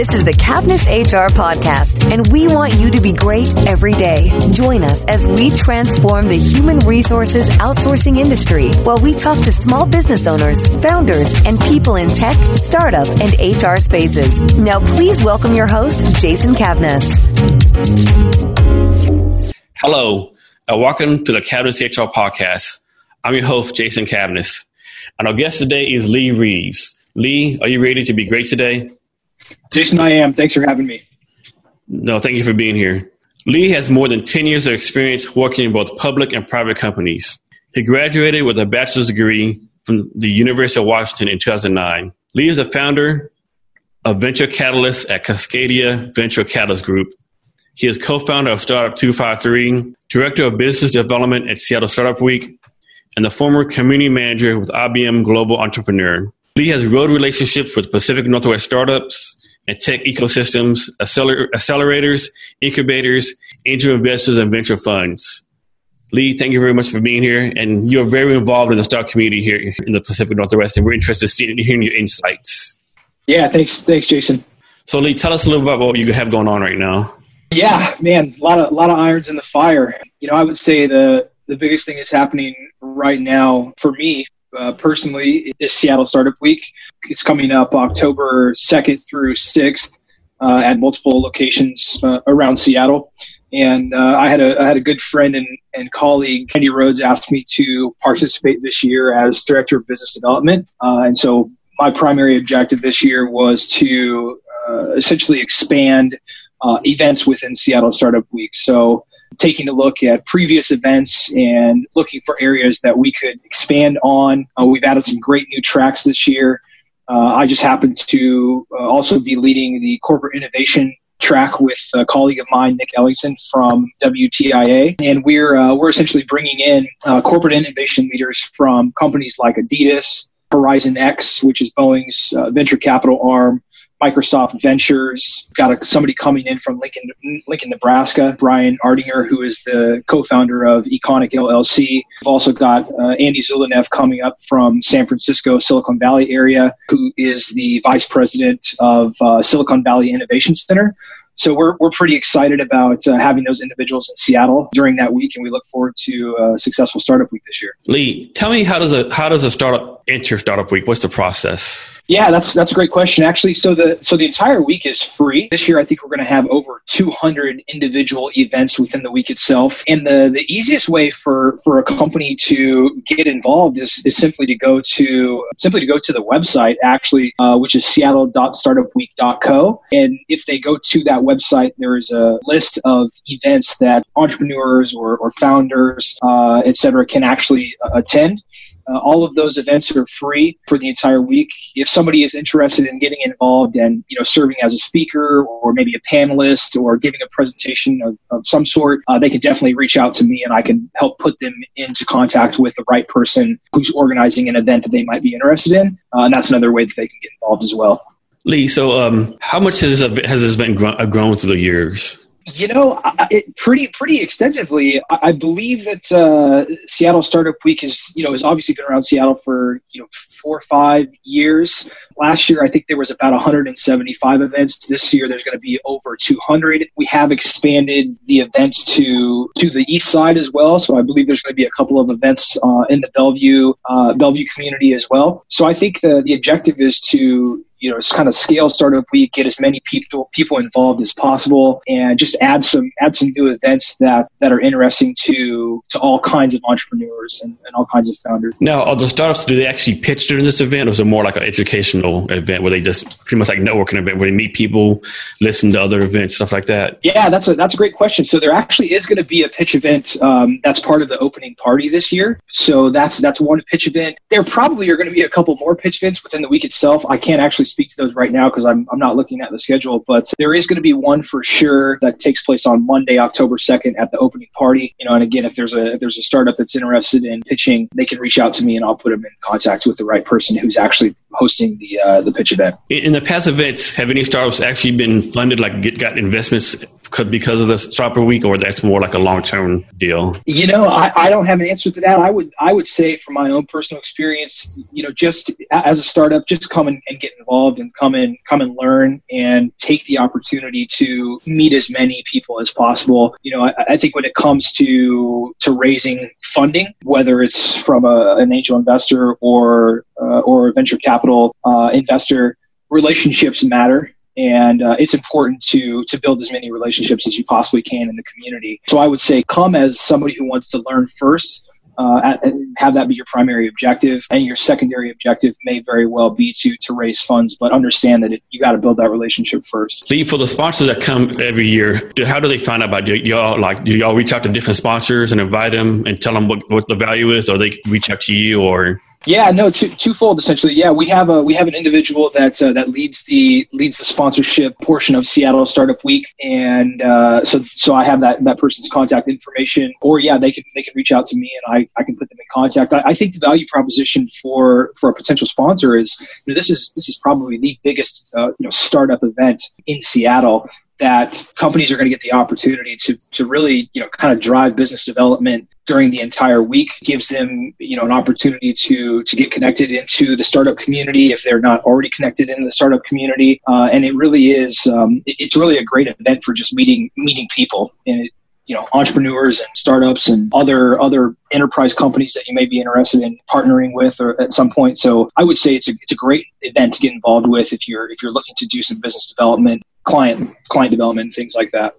This is the Cavness HR podcast, and we want you to be great every day. Join us as we transform the human resources outsourcing industry while we talk to small business owners, founders, and people in tech, startup, and HR spaces. Now, please welcome your host, Jason Cavness. Hello, and welcome to the Cavness HR podcast. I'm your host, Jason Cavness, and our guest today is Lee Reeves. Lee, are you ready to be great today? Jason, I am. Thanks for having me. No, thank you for being here. Lee has more than 10 years of experience working in both public and private companies. He graduated with a bachelor's degree from the University of Washington in 2009. Lee is a founder of Venture Catalyst at Cascadia Venture Catalyst Group. He is co-founder of Startup 253, director of business development at Seattle Startup Week, and the former community manager with IBM Global Entrepreneur. Lee has road relationships with Pacific Northwest startups and tech ecosystems, acceler- accelerators, incubators, angel investors, and venture funds. Lee, thank you very much for being here. And you're very involved in the startup community here in the Pacific Northwest, and we're interested in seeing, hearing your insights. Yeah, thanks, thanks, Jason. So, Lee, tell us a little bit about what you have going on right now. Yeah, man, a lot of a lot of irons in the fire. You know, I would say the the biggest thing that's happening right now for me uh, personally is Seattle Startup Week. It's coming up October 2nd through 6th uh, at multiple locations uh, around Seattle. And uh, I had a I had a good friend and, and colleague, Andy Rhodes, asked me to participate this year as director of business development. Uh, and so my primary objective this year was to uh, essentially expand events within Seattle Startup Week. So taking a look at previous events and looking for areas that we could expand on. Uh, we've added some great new tracks this year. Uh, I just happen to uh, also be leading the corporate innovation track with a colleague of mine, Nick Ellingson from WTIA, and we're uh, we're essentially bringing in uh, corporate innovation leaders from companies like Adidas, Horizon X, which is Boeing's uh, venture capital arm, Microsoft Ventures. Got a, somebody coming in from Lincoln, Lincoln, Nebraska, Brian Ardinger, who is the co-founder of Econic LLC. We've also got uh, Andy Zulanev coming up from San Francisco, Silicon Valley area, who is the vice president of uh, Silicon Valley Innovation Center. So we're, we're pretty excited about uh, having those individuals in Seattle during that week, and we look forward to a successful startup week this year. Lee, tell me how does a how does a startup enter startup week? What's the process? Yeah, that's that's a great question. Actually, so the so the entire week is free. This year, I think we're going to have over 200 individual events within the week itself. And the the easiest way for for a company to get involved is is simply to go to simply to go to the website actually, uh, which is seattle.startupweek.co. And if they go to that website, there is a list of events that entrepreneurs or, or founders, uh, et cetera, can actually uh, attend. Uh, all of those events are free for the entire week. If somebody is interested in getting involved and you know serving as a speaker or maybe a panelist or giving a presentation of, of some sort, uh, they can definitely reach out to me and I can help put them into contact with the right person who's organizing an event that they might be interested in. Uh, and that's another way that they can get involved as well. Lee, so um, how much has, has this event grown through the years? You know, it, pretty pretty extensively. I, believe that uh, Seattle Startup Week is you know has obviously been around Seattle for you know four or five years. Last year, I think there was about 175 events. This year, there's going to be over 200. We have expanded the events to to the east side as well. So I believe there's going to be a couple of events uh, in the Bellevue uh, Bellevue community as well. So I think the the objective is to you know, it's kind of scale startup week, get as many people people involved as possible, and just add some add some new events that that are interesting to to all kinds of entrepreneurs and, and all kinds of founders. Now, are the startups do they actually pitch during this event, or is it more like an educational event where they just pretty much like networking event where they meet people, listen to other events, stuff like that? Yeah, that's a that's a great question. So there actually is going to be a pitch event um, that's part of the opening party this year. So that's that's one pitch event. There probably are going to be a couple more pitch events within the week itself. I can't actually speak to those right now because I'm, I'm not looking at the schedule, but there is going to be one for sure that takes place on Monday, October 2nd at the opening party. You know, and again, if there's a, if there's a startup that's interested in pitching, they can reach out to me and I'll put them in contact with the right person who's actually hosting the uh, the pitch event. In the past events, have any startups actually been funded, like get, got investments because of the startup week, or that's more like a long term deal? You know, I, I don't have an answer to that. I would I would say from my own personal experience, you know, just as a startup, just come and, and get involved and come and come and learn and take the opportunity to meet as many people as possible. You know, I, I think when it comes to to raising funding, whether it's from a, an angel investor or uh, or a venture capital uh, investor, relationships matter and uh, it's important to to build as many relationships as you possibly can in the community. So I would say come as somebody who wants to learn first. Uh, have that be your primary objective, and your secondary objective may very well be to to raise funds. But understand that it, you got to build that relationship first. Lee, for the sponsors that come every year, how do they find out about you? Y'all like do y'all reach out to different sponsors and invite them and tell them what, what the value is, or they reach out to you, or yeah, no, two, twofold essentially. Yeah, we have a we have an individual that uh, that leads the leads the sponsorship portion of Seattle Startup Week, and uh, so so I have that that person's contact information. Or yeah, they can they can reach out to me, and I, I can put them in contact. I, I think the value proposition for for a potential sponsor is you know, this is this is probably the biggest uh, you know startup event in Seattle that companies are going to get the opportunity to to really you know kind of drive business development during the entire week gives them you know an opportunity to to get connected into the startup community if they're not already connected in the startup community. Uh, and it really is um, it's really a great event for just meeting meeting people. And it, you know entrepreneurs and startups and other other enterprise companies that you may be interested in partnering with or at some point so i would say it's a, it's a great event to get involved with if you're if you're looking to do some business development client client development, things like that.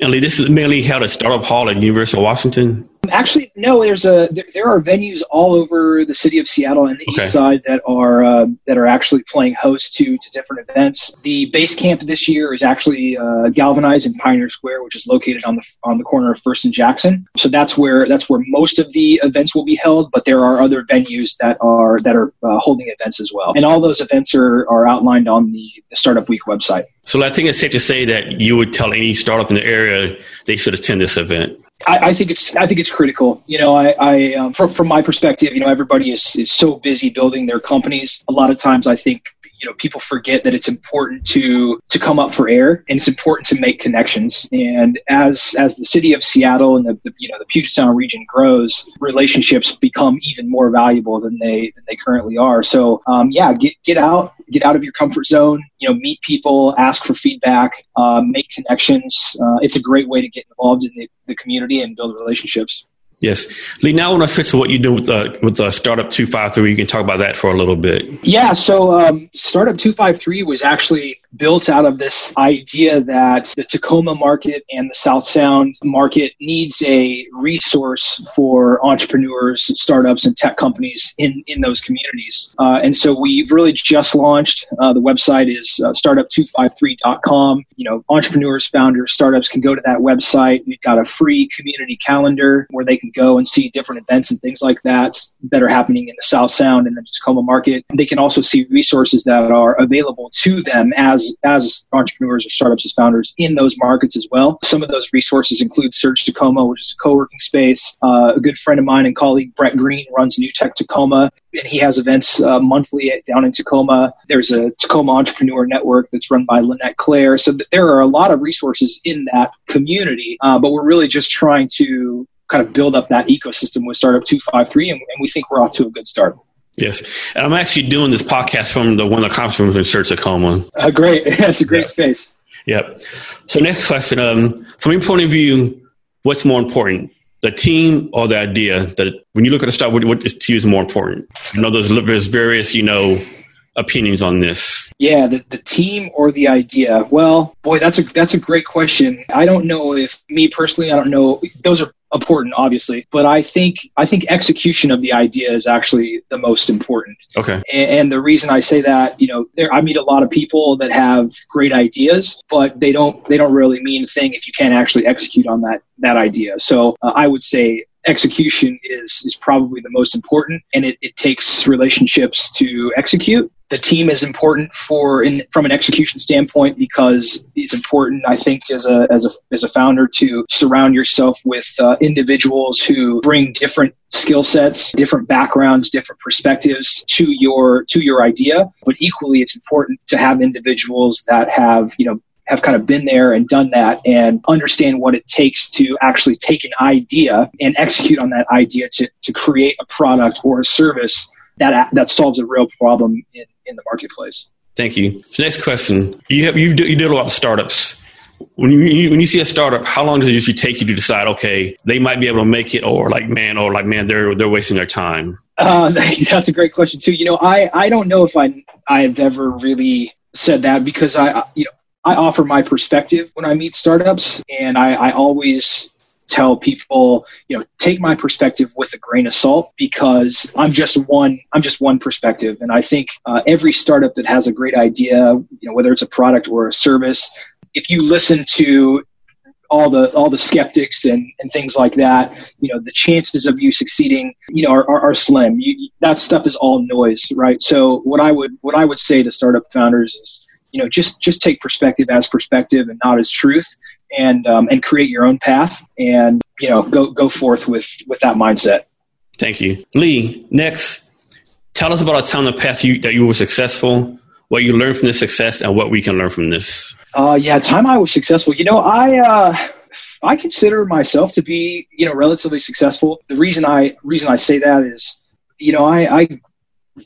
And Lee, this is mainly held at Startup Hall at University of Washington. Actually, no. There's a there, there, are venues all over the city of Seattle and the okay. east side that are uh, that are actually playing host to to different events. The base camp this year is actually uh, Galvanize in Pioneer Square, which is located on the on the corner of First and Jackson. So that's where that's where most of the events will be held. But there are other venues that are that are uh, holding events as well, and all those events are are outlined on the, the Startup Week website. So I think it's safe to say that you would tell any startup in the area they should attend this event. I, I, think it's I think it's critical. You know, I, I um, from, from my perspective, you know, everybody is is so busy building their companies. A lot of times, I think you know people forget that it's important to to come up for air and it's important to make connections. And as as the city of seattle and the, the, you know the puget sound region grows relationships become even more valuable than they than they currently are. So um, yeah get get out get out of your comfort zone you know meet people ask for feedback uh, make connections. Uh, it's a great way to get involved in the, the community and build relationships Yes, Lee. Now I want to to what you do with the with the startup two five three. You can talk about that for a little bit. Yeah. So um, startup two five three was actually built out of this idea that the Tacoma market and the South Sound market needs a resource for entrepreneurs, startups, and tech companies in, in those communities. Uh, and so we've really just launched. Uh, the website is uh, startup253.com. You know, entrepreneurs, founders, startups can go to that website. We've got a free community calendar where they can go and see different events and things like that that are happening in the South Sound and the Tacoma market. They can also see resources that are available to them as as as entrepreneurs or startups as founders in those markets as well. Some of those resources include Surge Tacoma, which is a co-working space. Uh, a good friend of mine and colleague Brett Green runs New Tech Tacoma, and he has events uh, monthly at, down in Tacoma. There's a Tacoma Entrepreneur Network that's run by Lynette Claire. So there are a lot of resources in that community, uh, but we're really just trying to kind of build up that ecosystem with Startup 253, and, and we think we're off to a good start. Yes, and I'm actually doing this podcast from the one of the conference rooms in Surge Tacoma. Uh, great, that's a great space. Yep. So next question, um, from your point of view, what's more important, the team or the idea? That when you look at a start, what, what is to you is more important? I know there's, there's various, you know, opinions on this? Yeah, the, the team or the idea. Well, boy, that's a that's a great question. I don't know if me personally, I don't know. Those are important, obviously, but I think I think execution of the idea is actually the most important. Okay. And, and the reason I say that, you know, there, I meet a lot of people that have great ideas, but they don't they don't really mean a thing if you can't actually execute on that that idea. So uh, I would say execution is is probably the most important, and it, it takes relationships to execute. The team is important for in, from an execution standpoint because it's important, I think, as a as a as a founder to surround yourself with uh, individuals who bring different skill sets, different backgrounds, different perspectives to your to your idea. But equally, it's important to have individuals that have you know have kind of been there and done that and understand what it takes to actually take an idea and execute on that idea to, to create a product or a service that that solves a real problem in, in the marketplace. Thank you. So next question. You have you do, you did a lot of startups. When you, when you see a startup, how long does it usually take you to decide? Okay, they might be able to make it, or like man, or like man, they're they're wasting their time. Uh, that's a great question too. You know, I I don't know if I I've ever really said that because I you know I offer my perspective when I meet startups, and I, I always tell people, you know, take my perspective with a grain of salt because I'm just one. I'm just one perspective, and I think uh, every startup that has a great idea, you know, whether it's a product or a service, if you listen to all the all the skeptics and, and things like that, you know, the chances of you succeeding, you know, are, are, are slim. You, that stuff is all noise, right? So what I would what I would say to startup founders is you know just just take perspective as perspective and not as truth and um, and create your own path and you know go go forth with with that mindset. Thank you. Lee next tell us about a time in the past you, that you were successful what you learned from this success and what we can learn from this. Uh, yeah time i was successful. You know i uh, i consider myself to be you know relatively successful. The reason i reason i say that is you know i i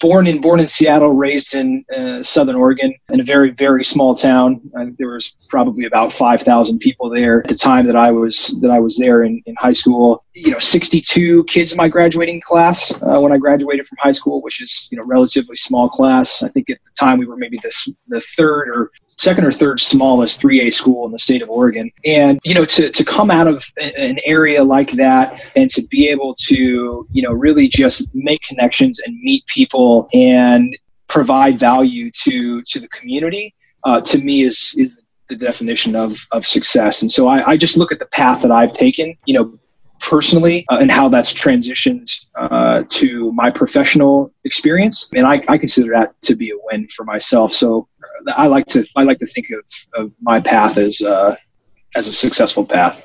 born in born in Seattle, raised in uh, Southern Oregon, in a very very small town. Uh, there was probably about five thousand people there at the time that I was that I was there in, in high school. You know, sixty two kids in my graduating class uh, when I graduated from high school, which is you know relatively small class. I think at the time we were maybe this the third or second or third smallest 3A school in the state of Oregon. And, you know, to, to come out of an area like that and to be able to, you know, really just make connections and meet people and provide value to, to the community, uh, to me is, is the definition of, of success. And so I, I just look at the path that I've taken, you know, personally uh, and how that's transitioned uh, to my professional experience. And I, I consider that to be a win for myself. So I like to I like to think of, of my path as uh, as a successful path.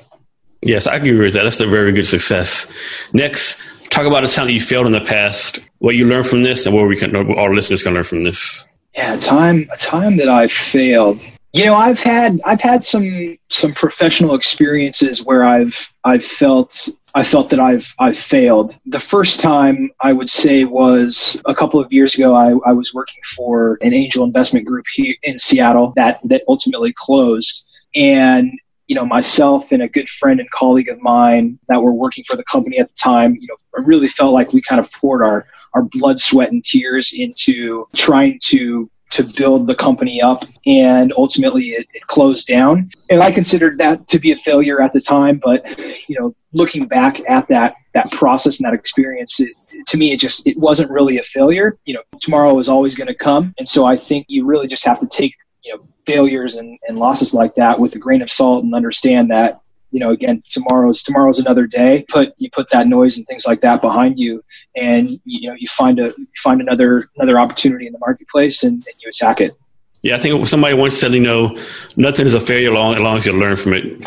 Yes, I agree with that. That's a very good success. Next, talk about a time that you failed in the past, what you learned from this, and what we can our listeners can learn from this. Yeah, a time a time that I failed. You know, I've had I've had some some professional experiences where I've I've felt I felt that I've I've failed. The first time I would say was a couple of years ago. I, I was working for an angel investment group here in Seattle that that ultimately closed, and you know myself and a good friend and colleague of mine that were working for the company at the time. You know, I really felt like we kind of poured our our blood, sweat, and tears into trying to to build the company up and ultimately it, it, closed down. And i considered that to be a failure at the time but you know looking back at that that process and that experience it, to me it just it wasn't really a failure. You know tomorrow is always going to come. And so i think you really just have to take you know failures and, and losses like that with a grain of salt and understand that you know, again, tomorrow's tomorrow's another day. Put you put that noise and things like that behind you, and you know, you find a you find another another opportunity in the marketplace, and, and you attack it. Yeah, I think somebody once said, you know, nothing is a failure long, as long as you learn from it.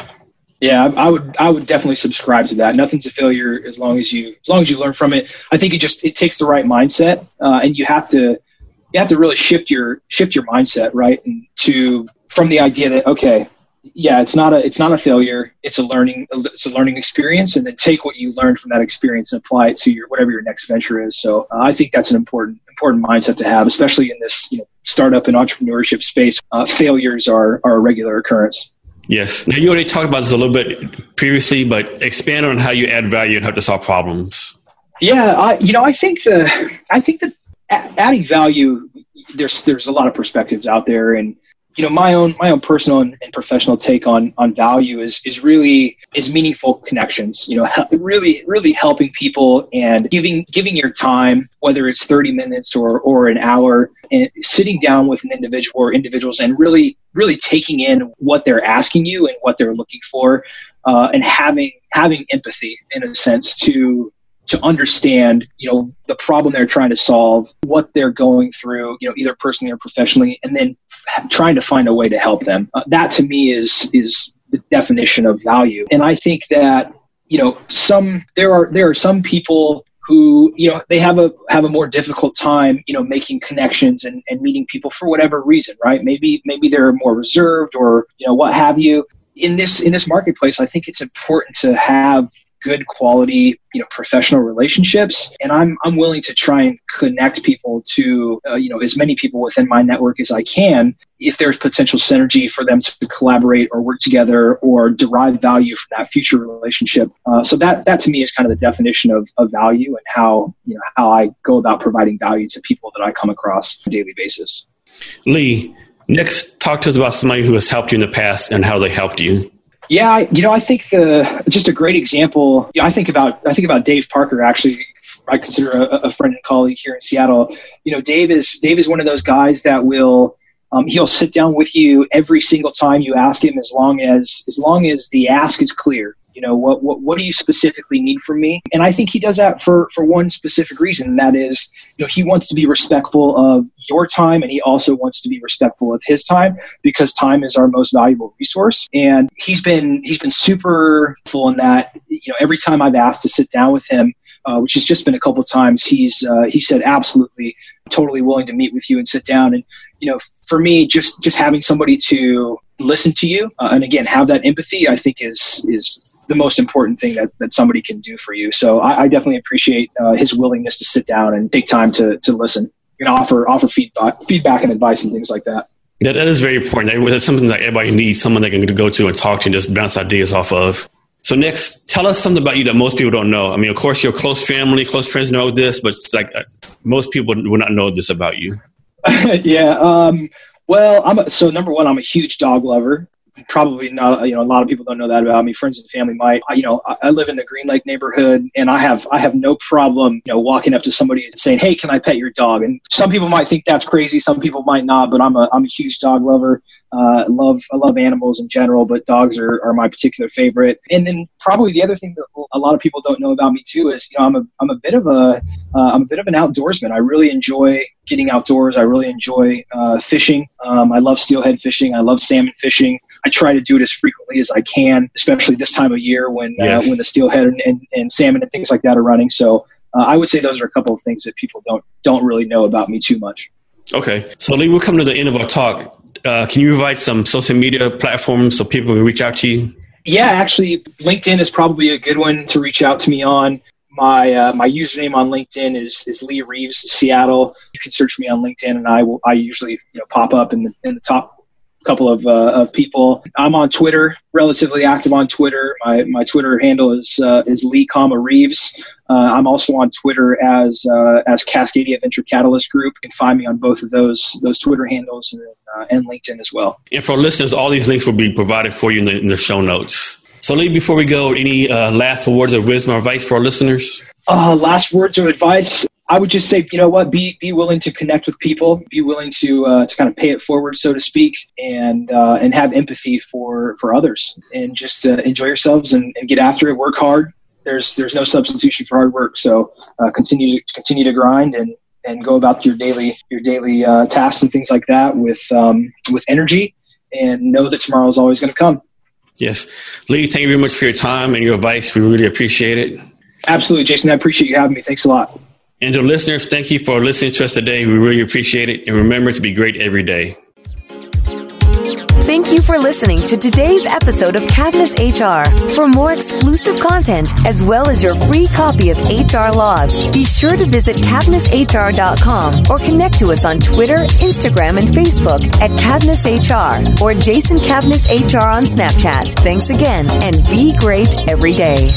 Yeah, I would I would definitely subscribe to that. Nothing's a failure as long as you as long as you learn from it. I think it just it takes the right mindset, uh, and you have to you have to really shift your shift your mindset right and to from the idea that okay yeah, it's not a it's not a failure. It's a learning it's a learning experience, and then take what you learned from that experience and apply it to your whatever your next venture is. So uh, I think that's an important important mindset to have, especially in this you know startup and entrepreneurship space. Uh, failures are are a regular occurrence. Yes. Now you already talked about this a little bit previously, but expand on how you add value and how to solve problems. Yeah, I, you know, I think the I think that adding value there's there's a lot of perspectives out there and you know my own my own personal and, and, professional take on on value is is really is meaningful connections you know really really helping people and giving giving your time whether it's 30 minutes or or an hour and sitting down with an individual or individuals and really really taking in what they're asking you and what they're looking for uh, and having having empathy in a sense to to understand, you know, the problem they're trying to solve, what they're going through, you know, either personally or professionally, and then f- trying to find a way to help them. Uh, that to me is is the definition of value. And I think that you know some there are there are some people who you know they have a have a more difficult time you know making connections and, and meeting people for whatever reason right maybe maybe they're more reserved or you know what have you in this in this marketplace i think it's important to have good quality, you know, professional relationships. And I'm, I'm willing to try and connect people to, uh, you know, as many people within my network as I can if there's potential synergy for them to collaborate or work together or derive value from that future relationship. Uh, so that, that to me is kind of the definition of, of value and how, you know, how I go about providing value to people that I come across on a daily basis. Lee, next talk to us about somebody who has helped you in the past and how they helped you. Yeah, you know, I think the just a great example. You know, I think about I think about Dave Parker. Actually, I consider a, a friend and colleague here in Seattle. You know, Dave is Dave is one of those guys that will um, he'll sit down with you every single time you ask him, as long as as long as the ask is clear. You know, what what what do you specifically need from me? And I think he does that for for one specific reason, and that is, you know, he wants to be respectful of your time, and he also wants to be respectful of his time because time is our most valuable resource. And he's been he's been super full in that. You know, every time I've asked to sit down with him. Uh, which has just been a couple times. He's uh, he said absolutely, totally willing to meet with you and sit down. And you know, for me, just just having somebody to listen to you uh, and again have that empathy, I think is is the most important thing that, that somebody can do for you. So I, I definitely appreciate uh, his willingness to sit down and take time to to listen and offer offer feedback feedback and advice and things like that. Yeah, that is very important. That's something that everybody needs, someone they can go to and talk to and just bounce ideas off of. So next, tell us something about you that most people don't know. I mean, of course, your close family, close friends know this, but it's like uh, most people would not know this about you. yeah. Um, well, I'm a, so number one, I'm a huge dog lover. Probably not, you know, a lot of people don't know that about me. Friends and family might. I, you know, I, I live in the Green Lake neighborhood, and I have I have no problem, you know, walking up to somebody and saying, "Hey, can I pet your dog?" And some people might think that's crazy, some people might not. But I'm a I'm a huge dog lover. Uh, love I love animals in general, but dogs are, are my particular favorite. And then probably the other thing that a lot of people don't know about me too is you know I'm a I'm a bit of a am uh, a bit of an outdoorsman. I really enjoy getting outdoors. I really enjoy uh, fishing. Um, I love steelhead fishing. I love salmon fishing. I try to do it as frequently as I can, especially this time of year when uh, yes. when the steelhead and, and, and, salmon and things like that are running. So uh, I would say those are a couple of things that people don't don't really know about me too much. Okay, so Lee, we'll come to the end of our talk. Uh, can you provide some social media platforms so people can reach out to you? Yeah, actually, LinkedIn is probably a good one to reach out to me on. My uh, my username on LinkedIn is is Lee Reeves Seattle. You can search me on LinkedIn, and I will I usually you know pop up in the in the top couple of, uh, of people. I'm on Twitter, relatively active on Twitter. My, my Twitter handle is uh, is Lee, comma Reeves. Uh, I'm also on Twitter as uh, as Cascadia Venture Catalyst Group. You can find me on both of those those Twitter handles and, uh, and LinkedIn as well. And for listeners, all these links will be provided for you in the, in the show notes. So, Lee, before we go, any uh, last words of wisdom or advice for our listeners? last words of advice. I would just say, you know what, be be willing to connect with people, be willing to uh, to kind of pay it forward, so to speak, and uh, and have empathy for for others, and just uh, enjoy yourselves and, and, get after it. Work hard. There's there's no substitution for hard work. So uh, continue to continue to grind and and go about your daily your daily uh, tasks and things like that with um, with energy, and know that tomorrow is always going to come. Yes, Lee, thank you very much for your time and your advice. We really appreciate it. Absolutely, Jason. I appreciate you having me. Thanks a lot. And to listeners, thank you for listening to us today. We really appreciate it. And remember to be great every day. Thank you for listening to today's episode of Cavness HR. For more exclusive content, as well as your free copy of HR Laws, be sure to visit cavnesshr.com or connect to us on Twitter, Instagram, and Facebook at Cavness HR or Jason Cavness HR on Snapchat. Thanks again and be great every day.